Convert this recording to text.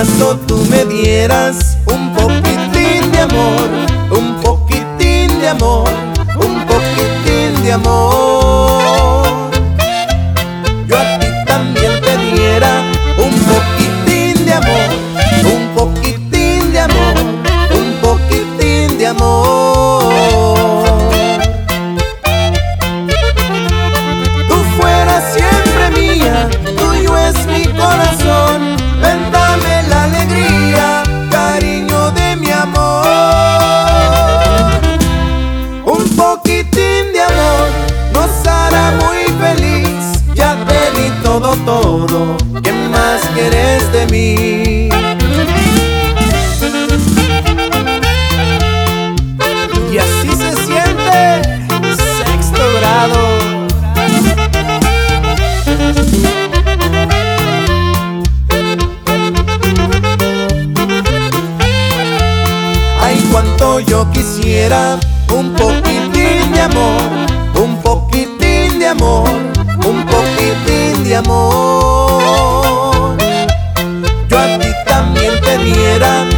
acaso tú me dieras un poquitín de amor, un poquitín de amor, un poquitín de amor. Yo a ti también te diera un poquitín de amor, un poquitín de amor, un poquitín de amor. Tú fueras siempre mía, tuyo es mi corazón. Quieres de mí? Y así se siente sexto grado. Ay, cuánto yo quisiera un poquitín de amor, también